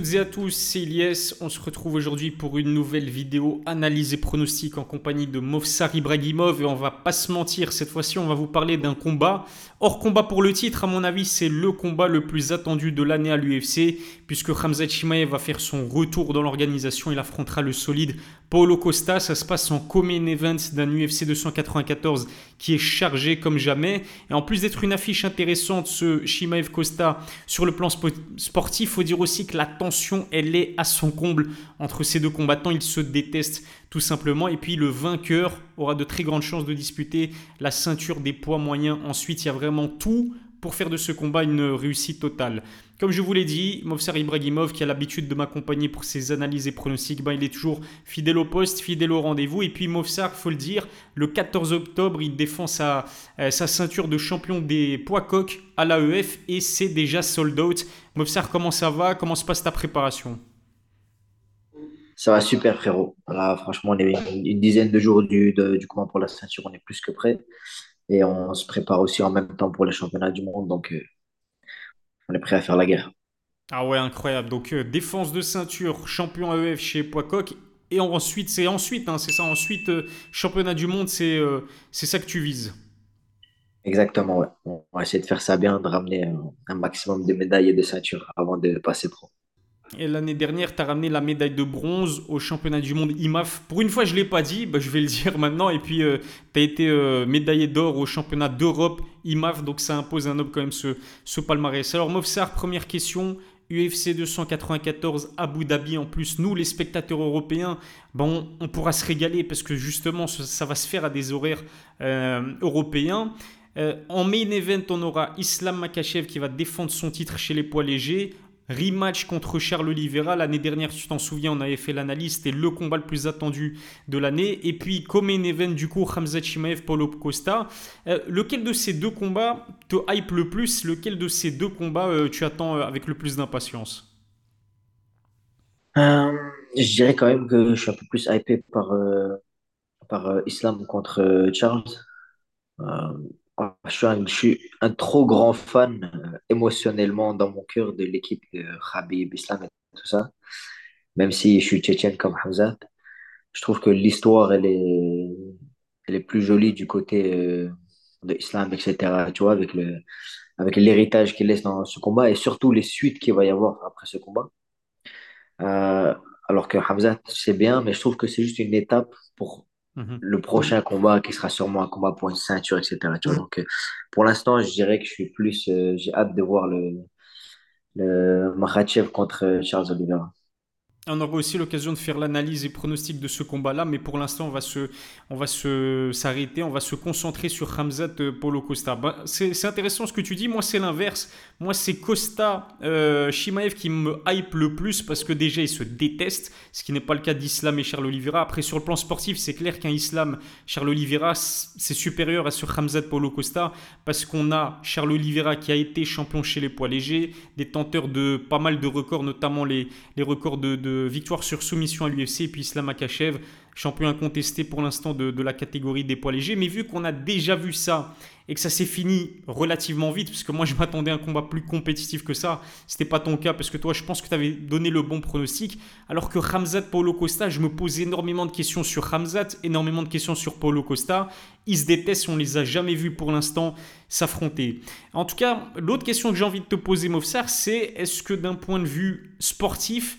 toutes et à tous, c'est. On se retrouve aujourd'hui pour une nouvelle vidéo analyse et pronostic en compagnie de Movsar Ibrahimov. Et on va pas se mentir, cette fois-ci, on va vous parler d'un combat. Hors combat pour le titre, à mon avis, c'est le combat le plus attendu de l'année à l'UFC, puisque Khamzat Chimaev va faire son retour dans l'organisation. Il affrontera le solide Paulo Costa. Ça se passe en co-main event d'un UFC 294 qui est chargé comme jamais. Et en plus d'être une affiche intéressante, ce Chimaev Costa, sur le plan sportif, faut dire aussi que la tension, elle est à son comble entre ces deux combattants. Ils se détestent tout simplement. Et puis le vainqueur aura de très grandes chances de disputer la ceinture des poids moyens. Ensuite, il y a vraiment tout pour faire de ce combat une réussite totale. Comme je vous l'ai dit, Movsar Ibrahimov, qui a l'habitude de m'accompagner pour ses analyses et pronostics, ben, il est toujours fidèle au poste, fidèle au rendez-vous. Et puis Movsar, faut le dire, le 14 octobre, il défend sa, euh, sa ceinture de champion des poids coqs à l'AEF et c'est déjà sold out. Movsar, comment ça va? Comment se passe ta préparation? Ça va super, frérot. Là, franchement, on est une, dizaine de jours du, du combat pour la ceinture, on est plus que prêt. Et on se prépare aussi en même temps pour les championnats du monde. Donc, euh, on est prêt à faire la guerre. Ah ouais, incroyable. Donc, euh, défense de ceinture, champion AEF chez Poicoc. Et ensuite, c'est ensuite, hein, c'est ça, ensuite, euh, championnat du monde, c'est euh, c'est ça que tu vises. Exactement, ouais. On va essayer de faire ça bien, de ramener un maximum de médailles et de ceintures avant de passer pro. Et l'année dernière, tu as ramené la médaille de bronze au championnat du monde IMAF. Pour une fois, je ne l'ai pas dit, bah, je vais le dire maintenant. Et puis, euh, tu as été euh, médaillé d'or au championnat d'Europe IMAF. Donc, ça impose un homme quand même ce, ce palmarès. Alors, Mofsar, première question. UFC 294 Abu Dhabi. En plus, nous, les spectateurs européens, bon, on, pourra se régaler parce que justement, ça, va se faire à des horaires euh, européens. en main event, on aura Islam Makachev qui va défendre son titre chez les poids légers. Rematch contre Charles Oliveira. L'année dernière, tu t'en souviens, on avait fait l'analyse. C'était le combat le plus attendu de l'année. Et puis, comme event, du coup, Hamza Chimaev, Paulo Costa. Euh, lequel de ces deux combats te hype le plus? Lequel de ces deux combats euh, tu attends euh, avec le plus d'impatience? Je dirais quand même que je suis un peu plus hypé par, par Islam contre Charles. Je suis, un, trop grand fan euh, émotionnellement dans mon cœur de l'équipe de Khabib, Islam et tout ça. Même si je suis tchétchène comme Hamza, je trouve que l'histoire, elle est, elle est plus jolie du côté euh, de l'islam, etc. Tu vois, avec le, avec l'héritage qu'il laisse dans ce combat et surtout les suites qu'il va y avoir après ce combat. Euh, alors que Hamza, c'est bien, mais je trouve que c'est juste une étape pour Mhm. le prochain combat qui sera sûrement un combat pour une ceinture, etc. Donc, euh, pour l'instant, je dirais que je suis plus, euh, j'ai hâte de voir le, le Makhachev contre Charles Oliveira. On aura aussi l'occasion de faire l'analyse et pronostic de ce combat-là, mais pour l'instant, on va on s'arrêter, on va se concentrer sur Ramzat euh, Polo Costa. Ben, c'est intéressant ce que tu dis. Moi, c'est l'inverse. Moi, c'est Costa euh, Shimaev qui me hype le plus parce que déjà, ils se détestent, ce qui n'est pas le cas d'Islam et Charles Oliveira. Après, sur le plan sportif, c'est clair qu'un Islam, Charles Oliveira, c'est supérieur à ce Ramzat Polo Costa parce qu'on a Charles Oliveira qui a été champion chez les poids légers, des tenteurs de pas mal de records, notamment les, les records de victoire sur soumission à l'UFC, et puis Islam Akachev, champion incontesté pour l'instant de, la catégorie des poids légers. Mais vu qu'on a déjà vu ça et que ça s'est fini relativement vite, parce que moi je m'attendais à un combat plus compétitif que ça, c'était pas ton cas, parce que toi je pense que tu avais donné le bon pronostic, alors que Ramzat Paulo Costa, je me pose énormément de questions sur Ramzat, énormément de questions sur Paulo Costa. Ils se détestent, on les a jamais vus pour l'instant s'affronter. En tout cas, l'autre question que j'ai envie de te poser, Mofsar, c'est est-ce que d'un point de vue sportif,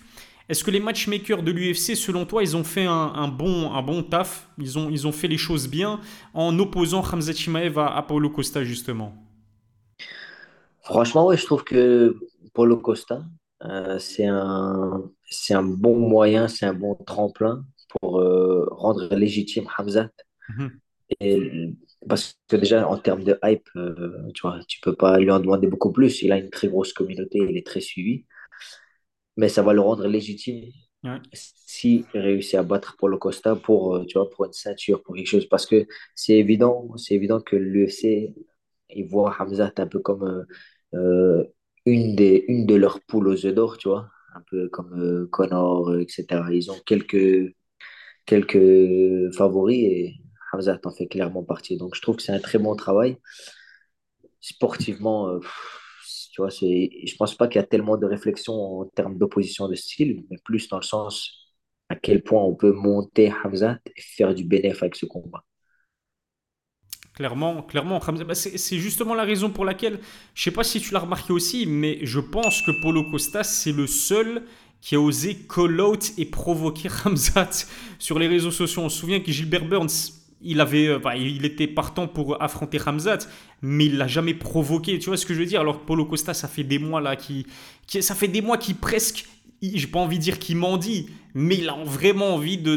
est-ce que les matchmakers de l'UFC, selon toi, ils ont fait un, bon, un bon taf? Ils ont, ils ont fait les choses bien en opposant Hamza Chimaev à, Paulo Costa, justement? Franchement, oui, je trouve que Paulo Costa, euh, c'est un, un bon moyen, c'est un bon tremplin pour euh, rendre légitime Hamza. Mhm. Et, parce que déjà, en termes de hype, euh, tu vois, tu peux pas lui en demander beaucoup plus. Il a une très grosse communauté, il est très suivi mais ça va le rendre légitime s'il réussit à battre Paulo Costa pour, euh, tu vois, pour une ceinture, pour quelque chose. Parce que c'est évident, c'est évident que l'UFC, il voit Hamza un peu comme euh, euh, une, des, une de leurs poules aux œufs d'or, tu vois, un peu comme Connor, etc. Ils ont quelques, quelques favoris et Hamza en fait clairement partie. Donc je trouve que c'est un très bon travail. Sportivement, Tu vois, c'est, je pense pas qu'il y a tellement de réflexion en termes d'opposition de style, mais plus dans le sens à quel point on peut monter Hamza et faire du bénéfice avec ce combat. Clairement, clairement, bah, c'est justement la raison pour laquelle, je sais pas si tu l'as remarqué aussi, mais je pense que Polo Costa, c'est le seul qui a osé call out et provoquer Ramzat sur les réseaux sociaux. On se souvient que Gilbert Burns, il, avait, euh, il était partant pour affronter Ramzat, mais il l'a jamais provoqué. Tu vois ce que je veux dire? Alors que Polo Costa, ça fait des mois là, qui, qui ça fait des mois qui presque j'ai pas envie de dire qu'il dit, mais il a vraiment envie de,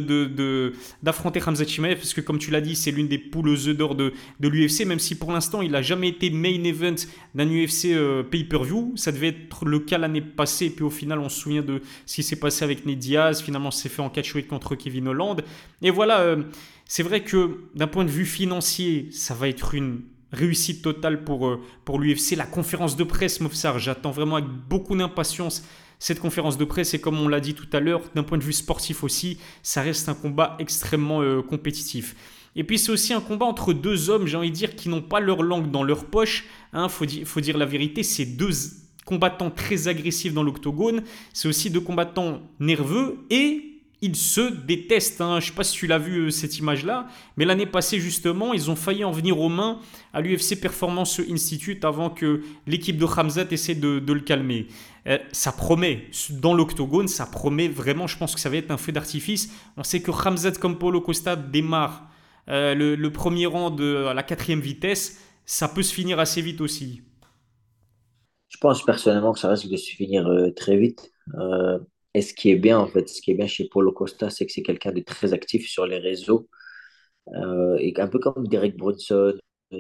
d'affronter de, Hamza Chimaev, parce que comme tu l'as dit, c'est l'une des poules d'or de, de l'UFC, même si pour l'instant il n'a jamais été main event d'un UFC euh, pay-per-view. Ça devait être le cas l'année passée, et puis au final on se souvient de ce qui s'est passé avec Ned Diaz, finalement c'est fait en catchweight contre Kevin Holland. Et voilà, euh, c'est vrai que d'un point de vue financier, ça va être une réussite totale pour, euh, pour l'UFC. La conférence de presse, Mofsar, j'attends vraiment avec beaucoup d'impatience cette conférence de presse. Et comme on l'a dit tout à l'heure, d'un point de vue sportif aussi, ça reste un combat extrêmement euh, compétitif. Et puis c'est aussi un combat entre deux hommes, j'ai envie de dire, qui n'ont pas leur langue dans leur poche. Il hein, faut, faut dire la vérité, c'est deux combattants très agressifs dans l'octogone. C'est aussi deux combattants nerveux et ils se détestent. Hein. Je ne sais pas si tu l'as vu euh, cette image-là, mais l'année passée justement, ils ont failli en venir aux mains à l'UFC Performance Institute avant que l'équipe de Hamzat essaie de, le calmer. Euh, ça promet, dans l'octogone, ça promet vraiment, je pense que ça va être un feu d'artifice. On sait que Hamzat comme Paulo Costa démarre euh, le, premier rang de la quatrième vitesse, ça peut se finir assez vite aussi. Je pense personnellement que ça risque de se finir très vite. Et ce qui est bien, en fait, ce qui est bien chez Paulo Costa, c'est que c'est quelqu'un de très actif sur les réseaux. Euh, et un peu comme Derek Brunson,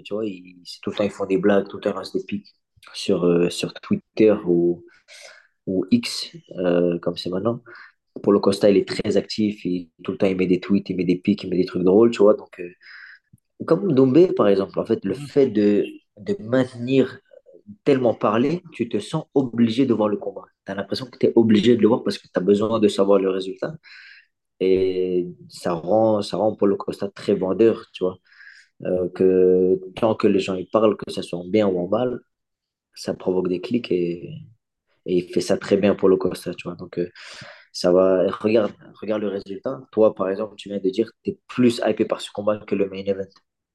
tu vois, il, tout le temps ils font des blagues, tout le temps ils des pics sur, euh, sur Twitter ou, ou X, euh, comme c'est maintenant. Paulo Costa, il est très actif, et tout le temps il met des tweets, il met des pics, il met des trucs drôles, tu vois. Donc, comme Dombé, par exemple, en fait, le mm. fait de, de maintenir tellement parler, tu te sens obligé de voir le combat. Tu as l'impression que tu es obligé de le voir parce que tu as besoin de savoir le résultat. Et ça rend, ça rend Paulo Costa très vendeur, tu vois. Euh, que tant que les gens y parlent, que ça soit bien ou en mal, ça provoque des clics et, et il fait ça très bien pour le Costa, tu vois. Donc, euh, ça va. Regarde, regarde le résultat. Toi, par exemple, tu viens de dire que tu es plus hypé par ce combat que le main event.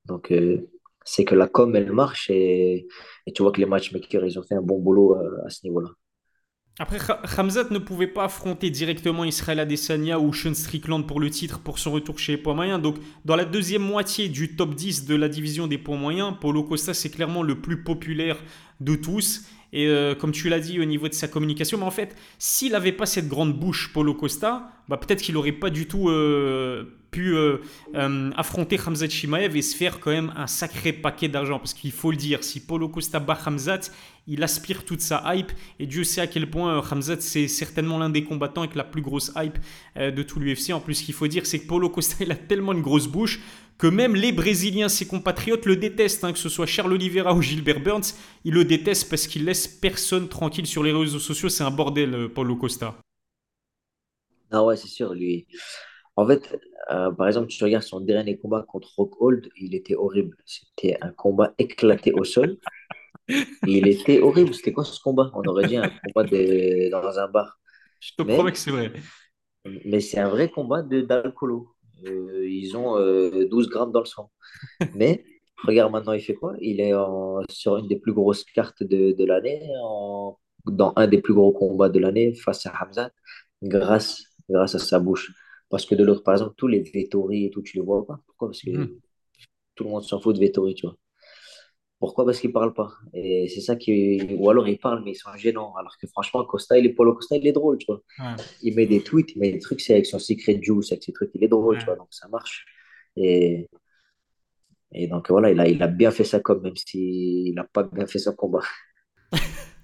Donc, euh, c'est que la com, elle marche et, tu vois que les matchmakers, ils ont fait un bon boulot à, à ce niveau-là. Après, Hamzat ne pouvait pas affronter directement Israël Adesanya ou Sean Strickland pour le titre pour son retour chez les poids moyens. Donc, dans la deuxième moitié du top 10 de la division des poids moyens, Paulo Costa, c'est clairement le plus populaire de tous. Et euh, comme tu l'as dit au niveau de sa communication, mais en fait, s'il n'avait pas cette grande bouche, Paulo Costa, bah, peut-être qu'il n'aurait pas du tout euh, pu euh, affronter Hamzat Shimaev et se faire quand même un sacré paquet d'argent. Parce qu'il faut le dire, si Paulo Costa bat Hamzat, il aspire toute sa hype. Et Dieu sait à quel point Hamzat, c'est certainement l'un des combattants avec la plus grosse hype de tout l'UFC. En plus, ce qu'il faut dire, c'est que Paulo Costa, il a tellement une grosse bouche que même les Brésiliens, ses compatriotes, le détestent, hein, que ce soit Charles Oliveira ou Gilbert Burns, ils le détestent parce qu'il laisse personne tranquille sur les réseaux sociaux. C'est un bordel, euh, Paulo Costa. Ah ouais, c'est sûr, lui. En fait, euh, par exemple, tu regardes son dernier combat contre Rockhold, il était horrible. C'était un combat éclaté au sol. il était horrible. C'était quoi ce combat? On aurait dit un combat dans un bar. Je te promets que c'est vrai. Mais c'est un vrai combat d'alcoolo. Euh, ils ont 12 euh, grammes dans le sang. Mais regarde maintenant, il fait quoi? Il est sur une des plus grosses cartes de, de l'année, dans un des plus gros combats de l'année face à Hamzat, grâce, grâce à sa bouche. Parce que de l'autre, par exemple, tous les Vettori et tout, tu les vois pas. Pourquoi? Parce que hmm. tout le monde s'en fout de Vettori, tu vois. Pourquoi? Parce qu'ils parlent pas. Et c'est ça qui. Ou alors ils parlent, mais ils sont gênants. Alors que franchement, Costa, il est Paulo Costa, il est drôle, tu vois. Il met des tweets, il met des trucs, c'est avec son secret juice, avec ses trucs, il est drôle, tu vois. Donc ça marche. Et, et donc voilà, il a, il a bien fait ça comme, même s'il n'a pas bien fait son combat.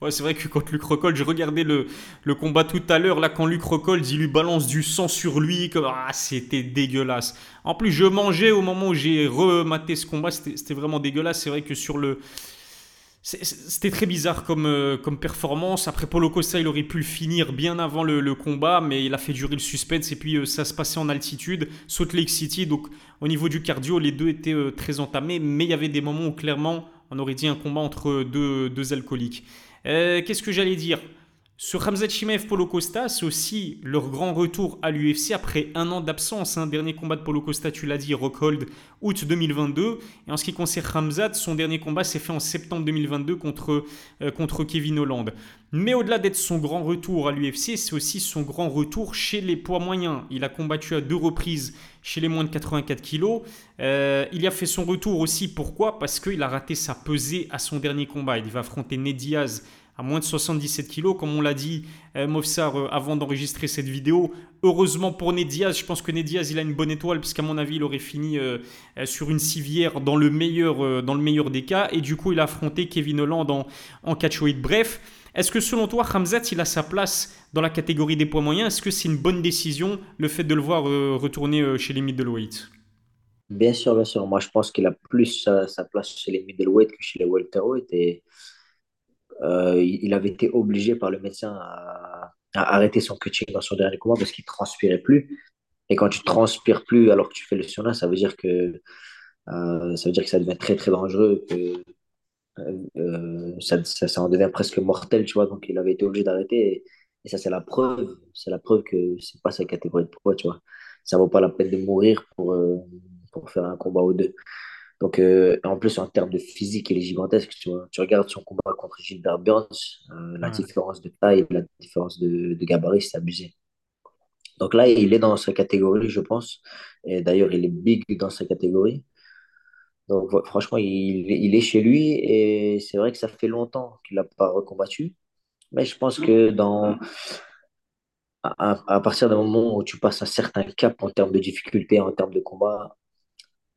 Ouais, c'est vrai que quand Luc Rockhold, j'ai regardé le, le, combat tout à l'heure, là, quand Luc Rockhold, il lui balance du sang sur lui, comme, ah, c'était dégueulasse. En plus, je mangeais au moment où j'ai rematé ce combat, c'était vraiment dégueulasse. C'est vrai que sur le. C'était très bizarre comme, euh, comme performance. Après, Paulo Costa, il aurait pu le finir bien avant le, combat, mais il a fait durer le suspense. Et puis, euh, ça se passait en altitude, Salt Lake City. Donc, au niveau du cardio, les deux étaient euh, très entamés. Mais il y avait des moments où, clairement, on aurait dit un combat entre deux, deux alcooliques. Qu'est-ce que j'allais dire? Sur Hamzat Chimaev Polo Costa, c'est aussi leur grand retour à l'UFC après un an d'absence. Un hein. dernier combat de Polo Costa, tu l'as dit, Rockhold, août 2022. Et en ce qui concerne Hamzat, son dernier combat s'est fait en septembre 2022 contre, euh, contre Kevin Holland. Mais au-delà d'être son grand retour à l'UFC, c'est aussi son grand retour chez les poids moyens. Il a combattu à deux reprises chez les moins de 84 kilos. Euh, il y a fait son retour aussi, pourquoi? Parce qu'il a raté sa pesée à son dernier combat. Il va affronter Ned Diaz à moins de 77 kilos, comme on l'a dit, euh, Mofsar, euh, avant d'enregistrer cette vidéo. Heureusement pour Nediaz, je pense que Nediaz, il a une bonne étoile, puisqu'à mon avis, il aurait fini euh, sur une civière dans le, meilleur, dans le meilleur des cas. Et du coup, il a affronté Kevin Holland en, en catchweight. Bref, est-ce que selon toi, Hamzat, il a sa place dans la catégorie des poids moyens? Est-ce que c'est une bonne décision, le fait de le voir retourner chez les middleweight Bien sûr, bien sûr. Moi, je pense qu'il a plus sa, place chez les middleweight que chez les welterweight. Et euh, il avait été obligé par le médecin à, arrêter son coaching dans son dernier combat parce qu'il transpirait plus. Et quand tu transpires plus alors que tu fais le sauna, ça veut dire que euh, ça veut dire que ça devient très très dangereux, que euh, ça, ça, en devient presque mortel, tu vois. Donc il avait été obligé d'arrêter. Et, ça, c'est la preuve, c'est la preuve que c'est pas sa catégorie de poids, tu vois. Ça vaut pas la peine de mourir pour, pour faire un combat ou deux. Donc, euh, en plus, en termes de physique, il est gigantesque. Tu, vois. tu regardes son combat contre Gilbert Burns, euh, la différence de taille, la différence de, de gabarit, c'est abusé. Donc là, il est dans sa catégorie, je pense. Et d'ailleurs, il est big dans sa catégorie. Donc, franchement, il, il, est chez lui. Et c'est vrai que ça fait longtemps qu'il n'a pas recombattu. Mais je pense que dans, à, à partir d'un moment où tu passes un certain cap en termes de difficulté, en termes de combat,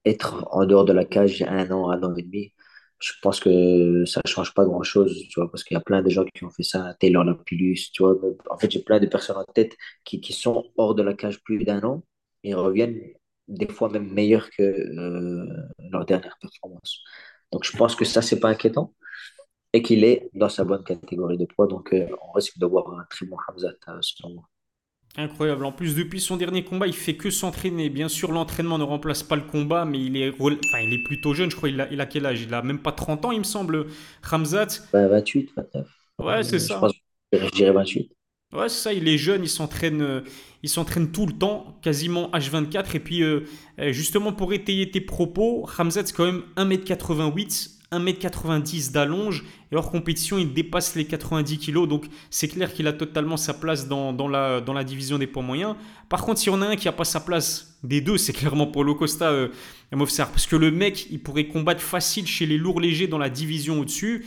être en dehors de la cage un an, un an et demi, je pense que ça ne change pas grand-chose, tu vois, parce qu'il y a plein de gens qui ont fait ça, Taylor Lapillus, tu vois. En fait, j'ai plein de personnes en tête qui, qui sont hors de la cage plus d'un an et reviennent des fois même meilleurs que euh, leur dernière performance. Donc, je pense que ça, c'est pas inquiétant et qu'il est dans sa bonne catégorie de poids. Donc, euh, on risque de voir un très bon Hamzat, euh, selon moi. Incroyable. En plus, depuis son dernier combat, il fait que s'entraîner. Bien sûr, l'entraînement ne remplace pas le combat, mais il est, enfin, il est plutôt jeune. Je crois il a, il a quel âge? Il a même pas 30 ans, il me semble, Ramzat. 28, 29. Ouais, c'est ça. Je, dirais 28. Ouais, c'est ça. Il est jeune, il s'entraîne, euh, il s'entraîne tout le temps, quasiment H24. Et puis, euh, euh, justement, pour étayer tes propos, Ramzat, c'est quand même 1m88 1m90 d'allonge et hors compétition, il dépasse les 90 kg. Donc c'est clair qu'il a totalement sa place dans, la, dans la division des poids moyens. Par contre, s'il y en a un qui n'a pas sa place des deux, c'est clairement Paulo Costa euh, Parce que le mec, il pourrait combattre facile chez les lourds légers dans la division au-dessus.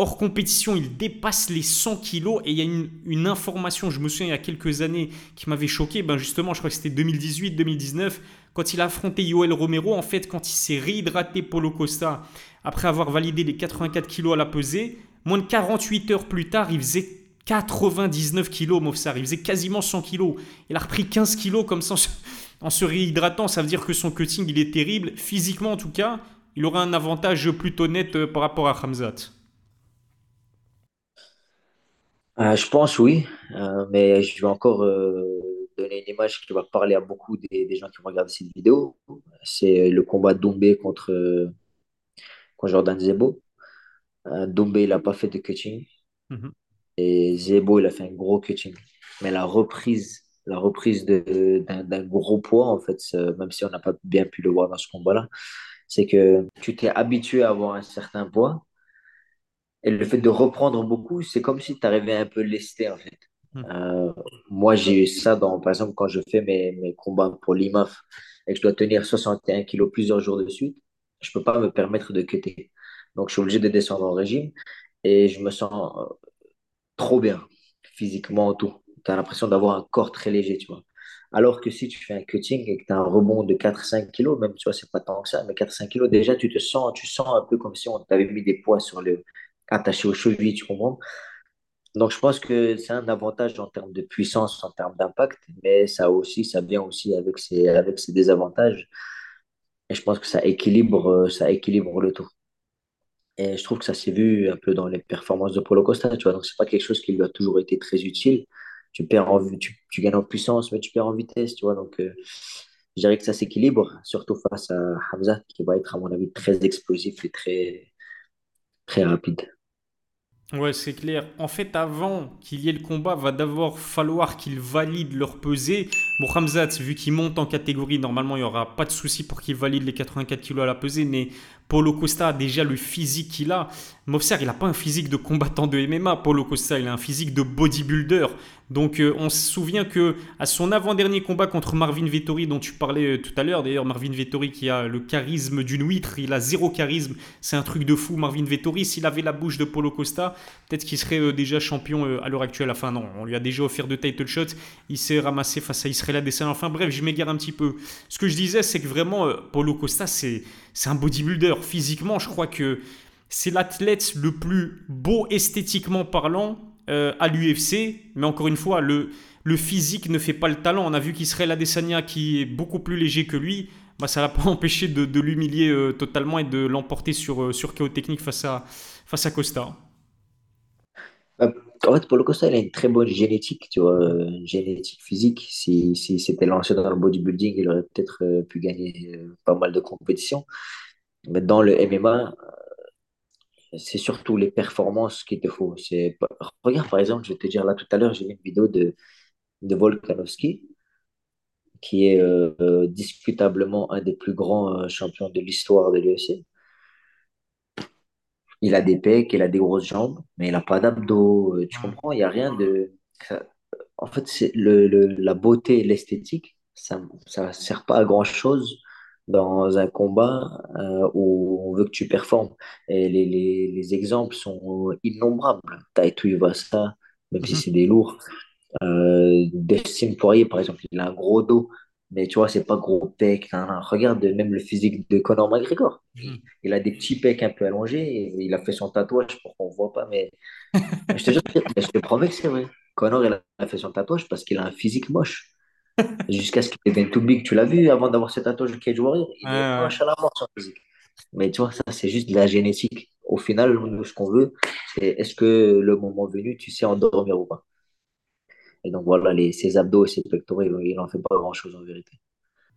Hors compétition, il dépasse les 100 kilos et il y a une, une, information, je me souviens il y a quelques années, qui m'avait choqué. Ben justement, je crois que c'était 2018-2019, quand il a affronté Yoel Romero. En fait, quand il s'est réhydraté Paulo Costa après avoir validé les 84 kilos à la pesée, moins de 48 heures plus tard, il faisait 99 kilos, Mofsar. Il faisait quasiment 100 kilos. Il a repris 15 kilos comme ça en se réhydratant. Ça veut dire que son cutting, il est terrible. Physiquement, en tout cas, il aurait un avantage plutôt net euh, par rapport à Hamzat. Euh, je pense oui, euh, mais je vais encore donner une image qui va parler à beaucoup des, gens qui vont regarder cette vidéo. C'est le combat Doumbé contre, contre Jordan Zebo. Doumbé, il n'a pas fait de cutting. Mhm. Et Zebo, il a fait un gros cutting. Mais la reprise, la reprise d'un gros poids, en fait, même si on n'a pas bien pu le voir dans ce combat-là, c'est que tu t'es habitué à avoir un certain poids. Et le fait de reprendre beaucoup, c'est comme si tu arrivais un peu lesté, en fait. Hmm. Euh, moi, j'ai eu ça, dans, par exemple, quand je fais mes, mes combats pour l'IMAF et que je dois tenir 61 kilos plusieurs jours de suite, je peux pas me permettre de cutter. Donc, je suis obligé de descendre en régime et je me sens euh, trop bien, physiquement, tout. Tu as l'impression d'avoir un corps très léger, tu vois. Alors que si tu fais un cutting et que tu as un rebond de 4-5 kilos, même, tu vois, c'est pas tant que ça, mais 4-5 kilos, déjà, tu te sens, tu sens un peu comme si on t'avait mis des poids sur le, attaché aux chevilles, tu comprends? Donc, je pense que c'est un avantage en termes de puissance, en termes d'impact, mais ça aussi, ça vient aussi avec ses, avec ses désavantages. Et je pense que ça équilibre, euh, ça équilibre le tout. Et je trouve que ça s'est vu un peu dans les performances de Paulo Costa, tu vois. Donc, c'est pas quelque chose qui lui a toujours été très utile. Tu perds en, tu, tu gagnes en puissance, mais tu perds en vitesse, tu vois. Donc, euh, je dirais que ça s'équilibre, surtout face à Hamza, qui va être, à mon avis, très explosif et très, très rapide. Ouais, c'est clair. En fait, avant qu'il y ait le combat, va d'abord falloir qu'ils valident leur pesée. Bon, Hamzat, vu qu'il monte en catégorie, normalement, il n'y aura pas de souci pour qu'il valide les 84 kilos à la pesée. Mais Paulo Costa a déjà le physique qu'il a. Mofser, il n'a pas un physique de combattant de MMA. Paulo Costa, il a un physique de bodybuilder. Donc, euh, on se souvient que à son avant-dernier combat contre Marvin Vettori, dont tu parlais euh, tout à l'heure, d'ailleurs, Marvin Vettori qui a le charisme d'une huître, il a zéro charisme. C'est un truc de fou, Marvin Vettori. S'il avait la bouche de Paulo Costa, peut-être qu'il serait euh, déjà champion à l'heure actuelle. Enfin, non, on lui a déjà offert de title shots. Il s'est ramassé face à Israël Adesanya. Enfin, bref, je m'égare un petit peu. Ce que je disais, c'est que vraiment, Paulo Costa, c'est un bodybuilder. Physiquement, je crois que c'est l'athlète le plus beau esthétiquement parlant euh, à l'UFC. Mais encore une fois, le, physique ne fait pas le talent. On a vu qu'Israël Adesanya, qui est beaucoup plus léger que lui, bah, ça l'a pas empêché de, l'humilier euh, totalement et de l'emporter sur, euh, technique face à, face à Costa. En fait, Paulo Costa, il a une très bonne génétique, tu vois, une génétique physique. Si, si c'était lancé dans le bodybuilding, il aurait peut-être pu gagner pas mal de compétitions. Mais dans le MMA, c'est surtout les performances qu'il te faut. C'est... Regarde, par exemple, je vais te dire là tout à l'heure, j'ai vu une vidéo de, de Volkanovski, qui est euh, euh, discutablement un des plus grands euh, champions de l'histoire de l'UFC. Il a des pecs, il a des grosses jambes, mais il n'a pas d'abdos. Tu comprends? Il n'y a rien de. En fait, c'est le, le- la beauté et l'esthétique, ça ne sert pas à grand-chose dans un combat euh, où on veut que tu performes. Et les, les, les exemples sont innombrables. Taito ça, même si c'est Mhm. des lourds. Euh, Dustin Poirier, par exemple, il a un gros dos, mais tu vois, c'est pas gros pec. Regarde même le physique de Conor McGregor. Il, Mhm. il a des petits pecs un peu allongés, et il a fait son tatouage pour qu'on voit pas, mais, je te jure, mais je te promets que c'est vrai. Conor, il a fait son tatouage parce qu'il a un physique moche. Jusqu'à ce qu'il devienne tout big. Tu l'as vu avant d'avoir ce tatouage de Cage Warrior? Il est ouais. moche à la mort, son physique. Mais tu vois, ça, c'est juste de la génétique. Au final, nous, ce qu'on veut, c'est est-ce que le moment venu, tu sais endormir ou pas? Et donc voilà, les, ses abdos et ses pectoraux, il n'en fait pas grand-chose en vérité.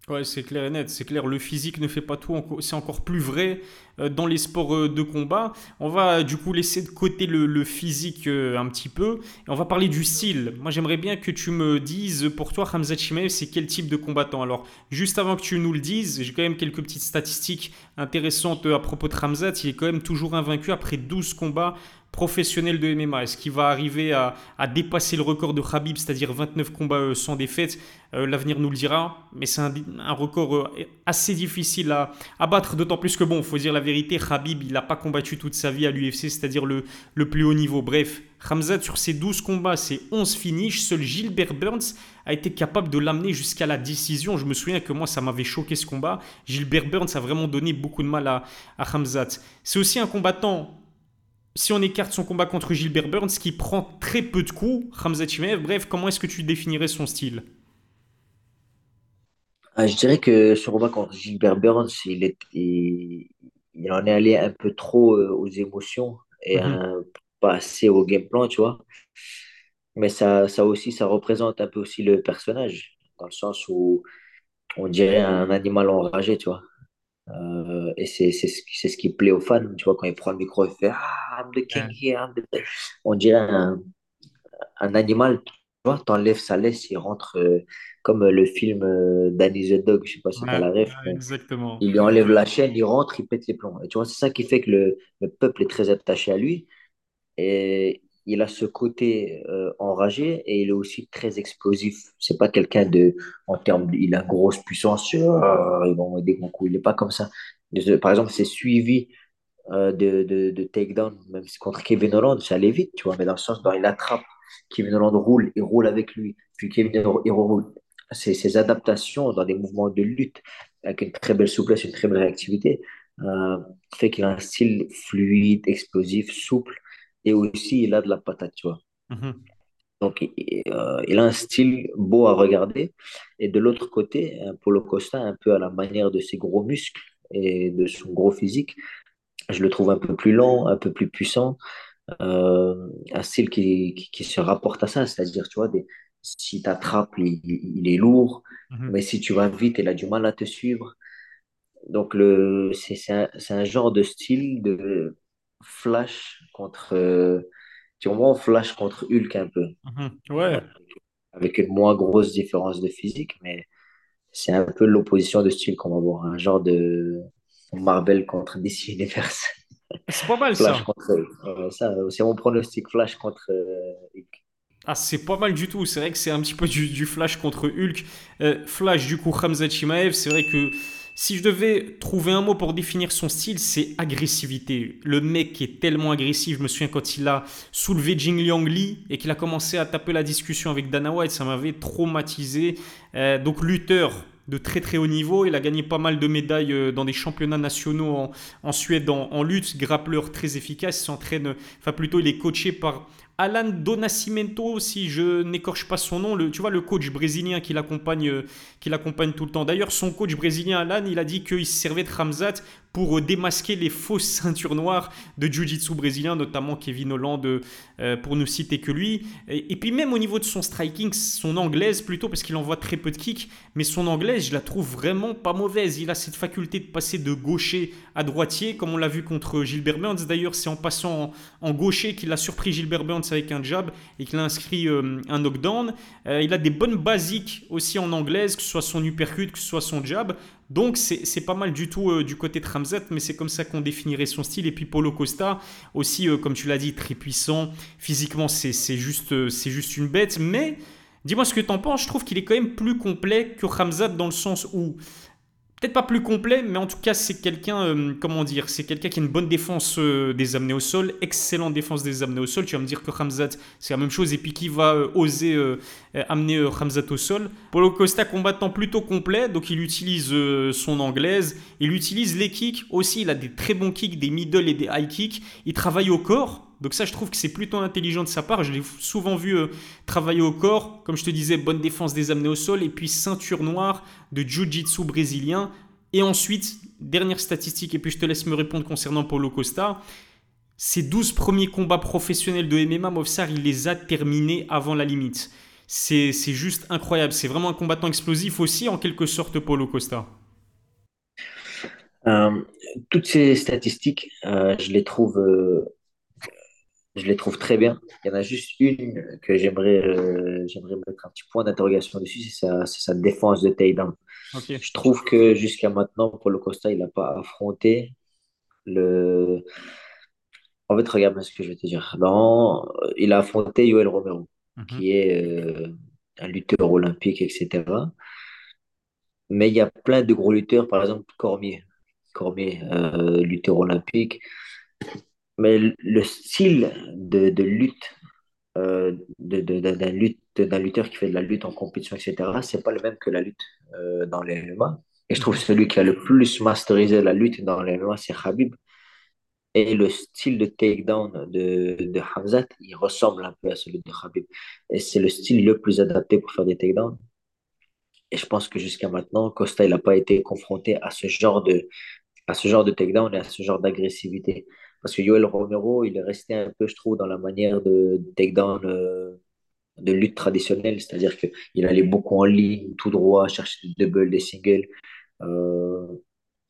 Ouais, c'est clair et net. C'est clair, le physique ne fait pas tout. C'est encore plus vrai euh, dans les sports euh, de combat. On va du coup laisser de côté le, physique euh, un petit peu. Et on va parler du style. Moi, j'aimerais bien que tu me dises, pour toi, Hamza Chimaev, c'est quel type de combattant? Alors, juste avant que tu nous le dises, j'ai quand même quelques petites statistiques intéressantes à propos de Hamzat. Il est quand même toujours invaincu après 12 combats professionnels de MMA. Est-ce qu'il va arriver à, dépasser le record de Khabib, c'est-à-dire 29 combats euh, sans défaite Euh, L'avenir nous le dira, mais c'est un, record euh, assez difficile à, battre, d'autant plus que, bon, faut dire la vérité, Khabib, il n'a pas combattu toute sa vie à l'UFC, c'est-à-dire le, plus haut niveau. Bref, Khamzat, sur ses 12 combats, c'est 11 finishes, seul Gilbert Burns a été capable de l'amener jusqu'à la décision. Je me souviens que moi, ça m'avait choqué ce combat. Gilbert Burns a vraiment donné beaucoup de mal à, à. C'est aussi un combattant si on écarte son combat contre Gilbert Burns, qui prend très peu de coups, Khamzat Chimaev, bref, comment est-ce que tu définirais son style? Ah, je dirais que ce combat contre Gilbert Burns, il est, il, il en est allé un peu trop euh, aux émotions et Mhm, un- pas assez au game plan, tu vois. Mais ça, ça aussi, ça représente un peu aussi le personnage, dans le sens où on dirait un animal enragé, tu vois. Euh, et c'est ce, ce qui plaît aux fans, tu vois, quand il prend le micro, il fait Ah, I'm the king here, I'm the... On dirait un, un animal, tu vois, t'enlèves sa laisse, il rentre euh, comme le film euh, Danny the Dog, je sais pas si t'as Ouais, la ref, ouais, exactement. il lui enlève la chaîne, il rentre, il pète les plombs. Et tu vois, c'est ça qui fait que le, le peuple est très attaché à lui. Et il a ce côté euh, enragé et il est aussi très explosif. C'est pas quelqu'un de, en termes, de- il a une grosse puissance, euh, il va des gros coups. Il est pas comme ça. Par exemple, c'est suivi euh, de, de, de takedown, même si contre Kevin Holland, ça allait vite, tu vois, mais dans le sens, dans, il attrape, Kevin Holland roule, il roule avec lui, puis Kevin Holland, il roule. Ces, ces adaptations dans des mouvements de lutte, avec une très belle souplesse, une très belle réactivité, euh, fait qu'il a un style fluide, explosif, souple, et aussi il a de la patate, tu vois. Mhm, Donc, il, euh, il a un style beau à regarder. Et de l'autre côté, un Paulo Costa, un peu à la manière de ses gros muscles et de son gros physique, je le trouve un peu plus lent, un peu plus puissant, euh, un style qui, qui, qui se rapporte à ça, c'est-à-dire, tu vois, des, si tu attrapes, il, il est lourd, mhm. mais si tu vas vite, il a du mal à te suivre. Donc, c'est, un, c'est un genre de style de flash contre, euh, sûrement Flash contre Hulk un peu. Mhm. Ouais. Avec une moins grosse différence de physique, mais c'est un peu l'opposition de style qu'on va voir. Un genre de Marvel contre DC Universe. C'est pas mal Flash ça. contre. euh, ça, c'est mon pronostic Flash contre euh, Hulk. Ah, c'est pas mal du tout. C'est vrai que c'est un petit peu du, du Flash contre Hulk. Euh, Flash, du coup, Hamza Chimaev, c'est vrai que si je devais trouver un mot pour définir son style, c'est agressivité. Le mec est tellement agressif. Je me souviens quand il a soulevé Jing Liang Li et qu'il a commencé à taper la discussion avec Dana White, ça m'avait traumatisé. Euh, donc, lutteur de très très haut niveau. Il a gagné pas mal de médailles euh, dans des championnats nationaux en, Suède en, lutte. Grappleur très efficace. S'entraîne, enfin plutôt, il est coaché par Alan Donacimento, si je n'écorche pas son nom, le, tu vois, le coach brésilien qui l'accompagne, euh, qui l'accompagne tout le temps. D'ailleurs, son coach brésilien, Alan, il a dit qu'il se servait de Ramzat pour euh, démasquer les fausses ceintures noires de Jiu-Jitsu brésilien, notamment Kevin Holland, euh, pour ne citer que lui. Et, puis même au niveau de son striking, son anglaise plutôt, parce qu'il envoie très peu de kicks, mais son anglaise, je la trouve vraiment pas mauvaise. Il a cette faculté de passer de gaucher à droitier, comme on l'a vu contre Gilbert Burns. D'ailleurs, c'est en passant en, gaucher qu'il a surpris Gilbert Burns avec un jab et qu'il a inscrit euh, un knockdown. Il a des bonnes basiques aussi en anglaise, que ce soit son uppercut, que ce soit son jab. Donc c'est pas mal du tout euh, du côté de Ramzat, mais c'est comme ça qu'on définirait son style. Et puis Paulo Costa, aussi, euh, comme tu l'as dit, très puissant. Physiquement, c'est juste, euh, c'est juste une bête. Mais dis-moi ce que tu en penses. Je trouve qu'il est quand même plus complet que Ramzat dans le sens où peut-être pas plus complet, mais en tout cas, c'est quelqu'un, euh, comment dire, c'est quelqu'un qui a une bonne défense euh, des amenés au sol, excellente défense des amenés au sol. Tu vas me dire que Ramzat, c'est la même chose, et puis qui va euh, oser amener Ramzat au sol. Paulo Costa, combattant plutôt complet, donc il utilise son anglaise, il utilise les kicks aussi, il a des très bons kicks, des middle et des high kicks. Il travaille au corps. Donc ça, je trouve que c'est plutôt intelligent de sa part. Je l'ai souvent vu euh, travailler au corps. Comme je te disais, bonne défense des amenés au sol. Et puis ceinture noire de Jiu-Jitsu brésilien. Et ensuite, dernière statistique, et puis je te laisse me répondre concernant Paulo Costa. Ses 12 premiers combats professionnels de MMA, Movsar, il les a terminés avant la limite. C'est juste incroyable. C'est vraiment un combattant explosif aussi, en quelque sorte, Paulo Costa. Euh, toutes ces statistiques, euh, je les trouve, je les trouve très bien. Il y en a juste une que j'aimerais euh, j'aimerais mettre un petit point d'interrogation dessus, c'est sa, défense de. Ok. Je trouve que jusqu'à maintenant, Paulo Costa, il n'a pas affronté le. En fait, regarde ce que je vais te dire. Dans... Il a affronté Yoel Romero, Mhm. qui est euh, un lutteur olympique, etc. Mais il y a plein de gros lutteurs, par exemple Cormier. Cormier, euh, lutteur olympique. Mais le style de, de lutte euh, d'un lutte, d'un lutteur qui fait de la lutte en compétition, etc., c'est pas le même que la lutte euh, dans les MMA. Et je trouve que celui qui a le plus masterisé la lutte dans les MMA, c'est Khabib. Et le style de takedown de, de Hamzat, il ressemble un peu à celui de Khabib. Et c'est le style le plus adapté pour faire des takedowns. Et je pense que jusqu'à maintenant, Costa, il n'a pas été confronté à ce genre de, à ce genre de takedown et à ce genre d'agressivité. Parce que Yoel Romero, il est resté un peu, je trouve, dans la manière de, takedown euh, de lutte traditionnelle, c'est-à-dire qu'il allait beaucoup en ligne, tout droit, chercher des doubles, des singles. Euh,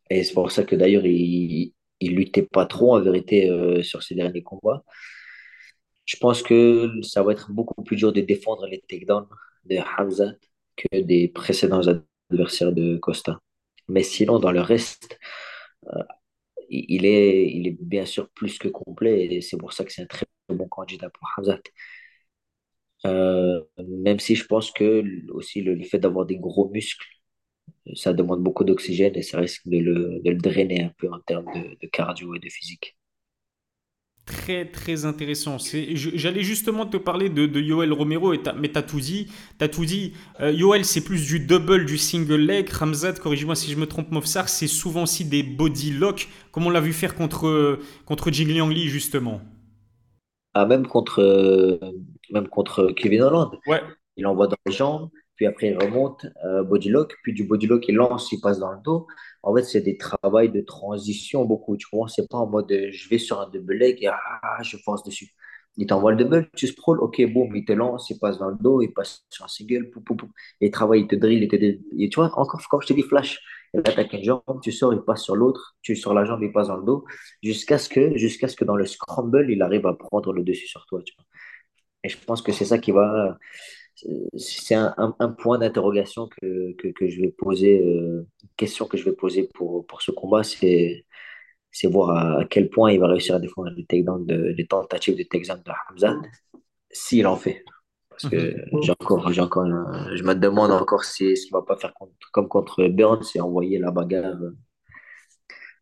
et c'est pour ça que d'ailleurs, il, il luttait pas trop en vérité euh, sur ses derniers combats. Je pense que ça va être beaucoup plus dur de défendre les takedowns de Hamza que des précédents adversaires de Costa. Mais sinon, dans le reste, il est, il est bien sûr plus que complet et c'est pour ça que c'est un très bon candidat pour Hamza. Euh, même si je pense que aussi le, fait d'avoir des gros muscles, ça demande beaucoup d'oxygène et ça risque de le, drainer un peu en termes de cardio et de physique. Très très intéressant. J'allais justement te parler de, de Yoel Romero, et mais t'as tout dit. T'as tout dit. Euh, Yoel, c'est plus du double, du single leg. Ramzat, corrige-moi si je me trompe, Mofsar, c'est souvent aussi des body lock, comme on l'a vu faire contre, contre Jing Liang Li, justement. Ah, même contre, euh, même contre Kevin Holland, Ouais. il envoie dans les jambes, puis après il remonte, euh, body lock, puis du body lock il lance, il passe dans le dos. En fait, c'est des travails de transition beaucoup, tu vois. C'est pas en mode euh, je vais sur un double leg et ah, je force dessus. Il t'envoie le double, tu scrolls, ok, boum, il te lance, il passe dans le dos, il passe sur un single, pou, et il travaille, il te drill, il te. Et tu vois, encore, comme je te dis, flash, il attaque une jambe, tu sors, il passe sur l'autre, tu sors la jambe, il passe dans le dos, jusqu'à ce que, jusqu'à ce que dans le scramble, il arrive à prendre le dessus sur toi. Et je pense que c'est ça qui va, c'est un, un, point d'interrogation que, que, que, je vais poser, euh, une question que je vais poser pour, pour ce combat, c'est c'est voir à, quel point il va réussir à défendre les, de, les tentatives de takedown de Hamzat, s'il en fait. Parce que mhm. j'ai encore, j'ai encore, je me demande encore si ce qu'il va pas faire comme contre Burns, c'est envoyer la bagarre, euh,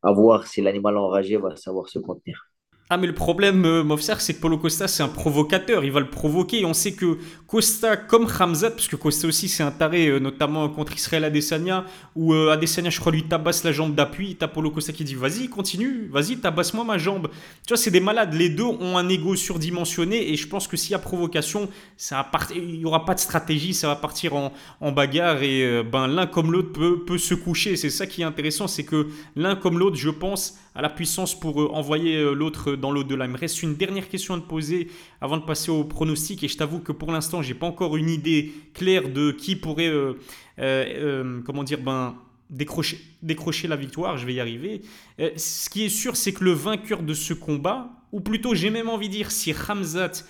à voir si l'animal enragé va savoir se contenir. Ah mais le problème, euh, c'est que Paulo Costa c'est un provocateur, il va le provoquer. Et on sait que Costa, comme Hamzat, parce que Costa aussi c'est un taré, euh, notamment contre Israël Adesanya, où euh, Adesanya je crois lui tabasse la jambe d'appui, t'as Paulo Costa qui dit vas-y continue, vas-y tabasse-moi ma jambe. Tu vois c'est des malades, les deux ont un ego surdimensionné. Et je pense que s'il y a provocation, ça va il n'y aura pas de stratégie, ça va partir en, bagarre. Et euh, ben l'un comme l'autre peut, peut se coucher. C'est ça qui est intéressant, c'est que l'un comme l'autre, je pense, a la puissance pour envoyer l'autre dans l'au-delà. Il me reste une dernière question à te poser avant de passer au pronostic. Et je t'avoue que pour l'instant, j'ai pas encore une idée claire de qui pourrait, euh, euh, euh, comment dire, ben, décrocher, décrocher la victoire. Je vais y arriver. ce qui est sûr, c'est que le vainqueur de ce combat, ou plutôt, j'ai même envie de dire, si Ramzat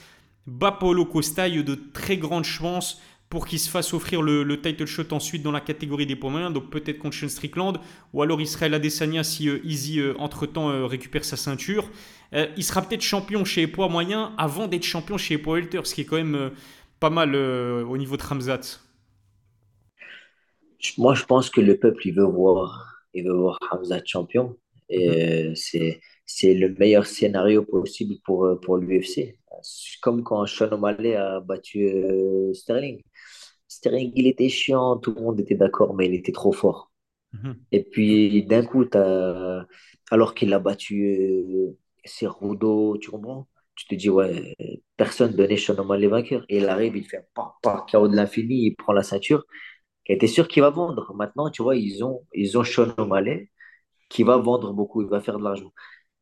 bat Paulo Costa, il y a de très grandes chances pour qu'il se fasse offrir le, title shot ensuite dans la catégorie des poids moyens, donc peut-être contre Sean Strickland, ou alors Israël Adesanya si Easy entre-temps récupère sa ceinture. Euh, il sera peut-être champion chez les poids moyens avant d'être champion chez les poids welter, ce qui est quand même euh, pas mal euh, au niveau de Ramzat. Moi, je pense que le peuple, il veut voir, il veut voir Ramzat champion. Et mhm. c'est, c'est le meilleur scénario possible pour, pour l'UFC. Comme quand Sean O'Malley a battu Sterling. Sterling, il était chiant, tout le monde était d'accord, mais il était trop fort. Mhm. Et puis, d'un coup, alors qu'il a battu c'est Rudo, tu comprends? Tu te dis, ouais, personne donnait Sean les vainqueurs. Et il arrive, il fait pas, pas, chaos de l'infini, il prend la ceinture. Et tu es sûr qu'il va vendre. Maintenant, tu vois, ils ont, ils ont Sean qui va vendre beaucoup, il va faire de l'argent.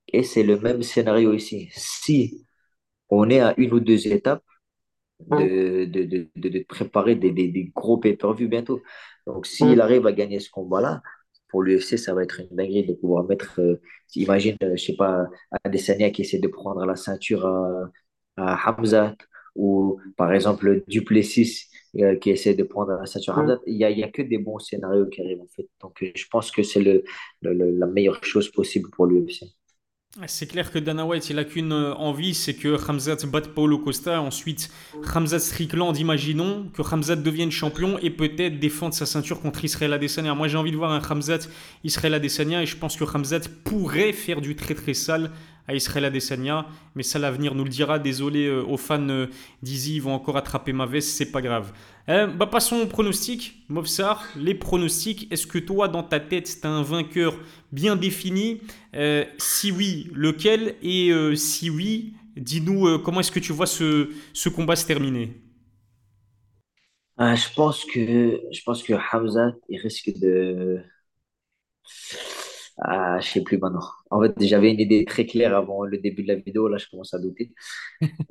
Et c'est le même scénario ici. Si on est à une ou deux étapes de, de, de, de préparer des, des, des gros pay-per-view bientôt. Donc, s'il arrive à gagner ce combat-là, pour l'UFC, ça va être une dinguerie de pouvoir mettre, euh, imagine, euh, je sais pas, Adesanya qui essaie de prendre la ceinture à, à Hamzat, ou par exemple Duplessis euh, qui essaie de prendre la ceinture à Hamzat. Il n'y a, y a que des bons scénarios qui arrivent en fait. Donc je pense que c'est le, la meilleure chose possible pour l'UFC. C'est clair que Dana White, il a qu'une euh, envie, c'est que Ramzat batte Paulo Costa. Ensuite, Ramzat Strickland, imaginons que Ramzat devienne champion et peut-être défendre sa ceinture contre Israël Adesanya. Moi, j'ai envie de voir un Ramzat Israël Adesanya et je pense que Ramzat pourrait faire du très très sale à Israël Adesanya. Mais ça, l'avenir nous le dira. Désolé euh, aux fans euh, d'Izzy, ils vont encore attraper ma veste, c'est pas grave. Euh, bah, passons au pronostic. Movsar, les pronostics. Est-ce que toi, dans ta tête, c'est un vainqueur bien défini? Si oui, lequel? Et si oui, dis-nous comment est-ce que tu vois ce, ce combat se terminer? Ah, je pense que je pense que Hamza il risque de ah, je sais plus maintenant. En fait, j'avais une idée très claire avant le début de la vidéo. Là, je commence à douter.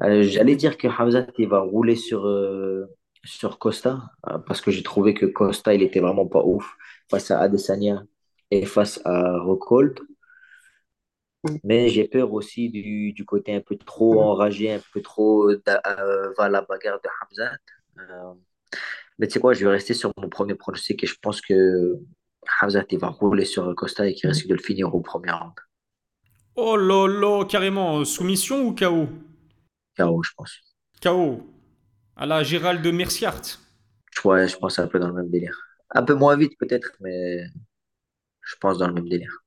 Euh, j'allais dire que Hamza, il va rouler sur, euh, sur Costa euh, parce que j'ai trouvé que Costa, il était vraiment pas ouf face à Adesanya et face à Rockhold. Mais j'ai peur aussi du, du, côté un peu trop enragé, un peu trop va la bagarre de Hamza. mais tu sais quoi, je vais rester sur mon premier pronostic et je pense que Hamzat il va rouler sur Costa et qui risque de le finir au premier round. Oh là là, carrément, soumission ou KO KO, je pense. KO À la Gérald de Merciart Ouais, je pense un peu dans le même délire. Un peu moins vite peut-être, mais je pense dans le même délire.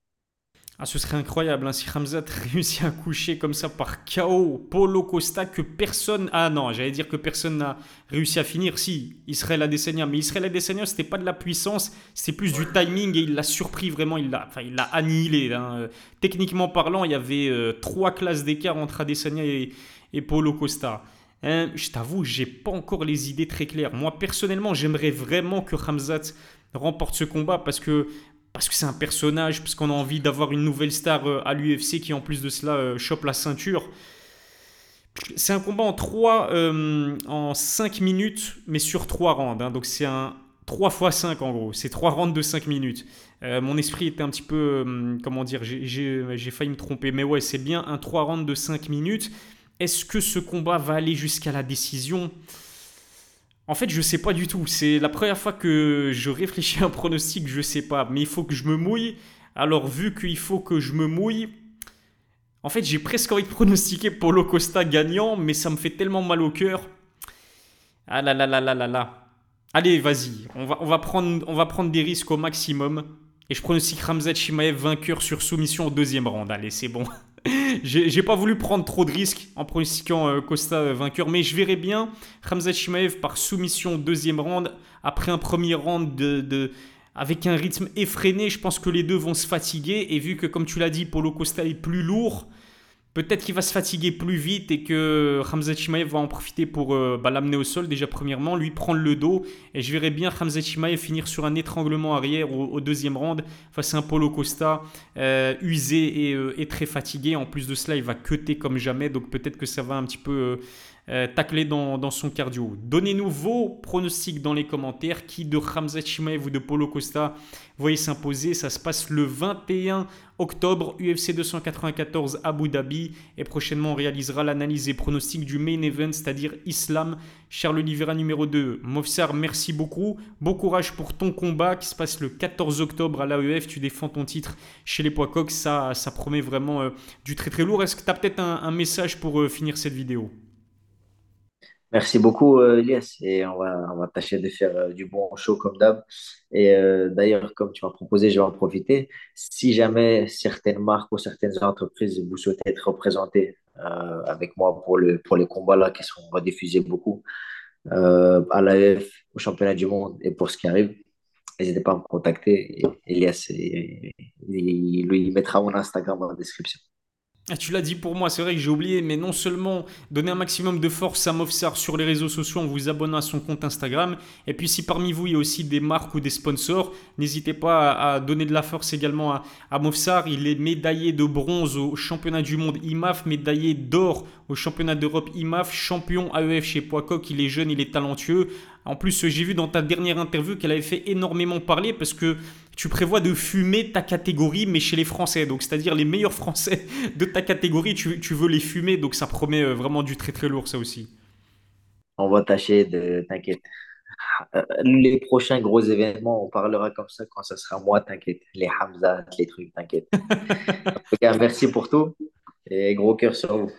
Ah, ce serait incroyable hein, si Ramzat réussit à coucher comme ça par KO Polo Costa que personne. Ah non, j'allais dire que personne n'a réussi à finir. Si, Israël Adesanya. Mais Israël Adesanya, c'était pas de la puissance, c'était plus du timing et il l'a surpris vraiment. Il l'a enfin, il annihilé. Hein. Techniquement parlant, il y avait euh, trois classes d'écart entre Adesanya et, et Polo Costa. Hein, je t'avoue, j'ai pas encore les idées très claires. Moi, personnellement, j'aimerais vraiment que Ramzat remporte ce combat parce que parce que c'est un personnage, parce qu'on a envie d'avoir une nouvelle star euh, à l'UFC qui en plus de cela euh, chope la ceinture. c'est un combat en 3, euh, en 5 minutes, mais sur 3 rounds. Hein. donc c'est un 3 x 5 en gros. C'est 3 rounds de 5 minutes. Euh, mon esprit était un petit peu, comment dire, j'ai failli me tromper. Mais ouais, c'est bien un 3 rounds de 5 minutes. Est-ce que ce combat va aller jusqu'à la décision? En fait, je sais pas du tout. C'est la première fois que je réfléchis à un pronostic, je sais pas. Mais il faut que je me mouille. Alors, vu qu'il faut que je me mouille, en fait, j'ai presque envie de pronostiquer Polo Costa gagnant, mais ça me fait tellement mal au cœur. Ah là là là là là là. Allez, vas-y, on va, prendre, des risques au maximum. Et je pronostique Ramzat Chimaev vainqueur sur soumission au deuxième round. Allez, c'est bon. J'ai pas voulu prendre trop de risques en pronostiquant euh, Costa euh, vainqueur, mais je verrai bien Ramzat Chimaev par soumission au deuxième round. Après un premier round de, avec un rythme effréné, je pense que les deux vont se fatiguer. Et vu que, comme tu l'as dit, Polo Costa est plus lourd, peut-être qu'il va se fatiguer plus vite et que Hamza Chimaev va en profiter pour euh, bah, l'amener au sol, déjà premièrement, lui prendre le dos. Et je verrai bien Hamza Chimaev finir sur un étranglement arrière au, deuxième round face à un Polo Costa euh, usé euh, et, très fatigué. En plus de cela, il va cutter comme jamais. Donc peut-être que ça va un petit peu euh, tacler dans, son cardio. Donnez-nous vos pronostics dans les commentaires. Qui de Ramzat Chimaev ou de Polo Costa voyez s'imposer? Ça se passe le 21 octobre, UFC 294 Abu Dhabi. Et prochainement, on réalisera l'analyse et pronostic du main event, c'est-à-dire Islam. Charles Oliveira numéro 2. Mofsar, merci beaucoup. Bon courage pour ton combat qui se passe le 14 octobre à l'AEF. Tu défends ton titre chez les poids coqs. Ça, ça promet vraiment euh, du très très lourd. Est-ce que tu as peut-être un, message pour euh, finir cette vidéo? Merci beaucoup, euh, Elias. Et on va, on va tâcher de faire euh, du bon show comme d'hab. Et euh, d'ailleurs, comme tu m'as proposé, je vais en profiter. Si jamais certaines marques ou certaines entreprises vous souhaitez être représentées avec moi pour, le, pour les combats là qui sont rediffusés beaucoup à l'AF, au championnat du monde et pour ce qui arrive, n'hésitez pas à me contacter. Elias, il, lui mettra mon Instagram dans la description. Ah, tu l'as dit pour moi, c'est vrai que j'ai oublié, mais non seulement donner un maximum de force à Mofsar sur les réseaux sociaux en vous abonnant à son compte Instagram, et puis si parmi vous il y a aussi des marques ou des sponsors, n'hésitez pas à, donner de la force également à, à Mofsar. Il est médaillé de bronze au championnat du monde IMAF, médaillé d'or au championnat d'Europe IMAF, champion AEF chez Poicoc. Il est jeune, il est talentueux. En plus, j'ai vu dans ta dernière interview qu'elle avait fait énormément parler parce que tu prévois de fumer ta catégorie, mais chez les Français. Donc, c'est-à-dire les meilleurs Français de ta catégorie, tu, veux les fumer. Donc, ça promet euh, vraiment du très très lourd, ça aussi. On va tâcher de. T'inquiète. Euh, les prochains gros événements, on parlera comme ça quand ça sera moi, t'inquiète. Les Hamza, les trucs, t'inquiète. en tout cas, merci pour tout et gros cœur sur vous.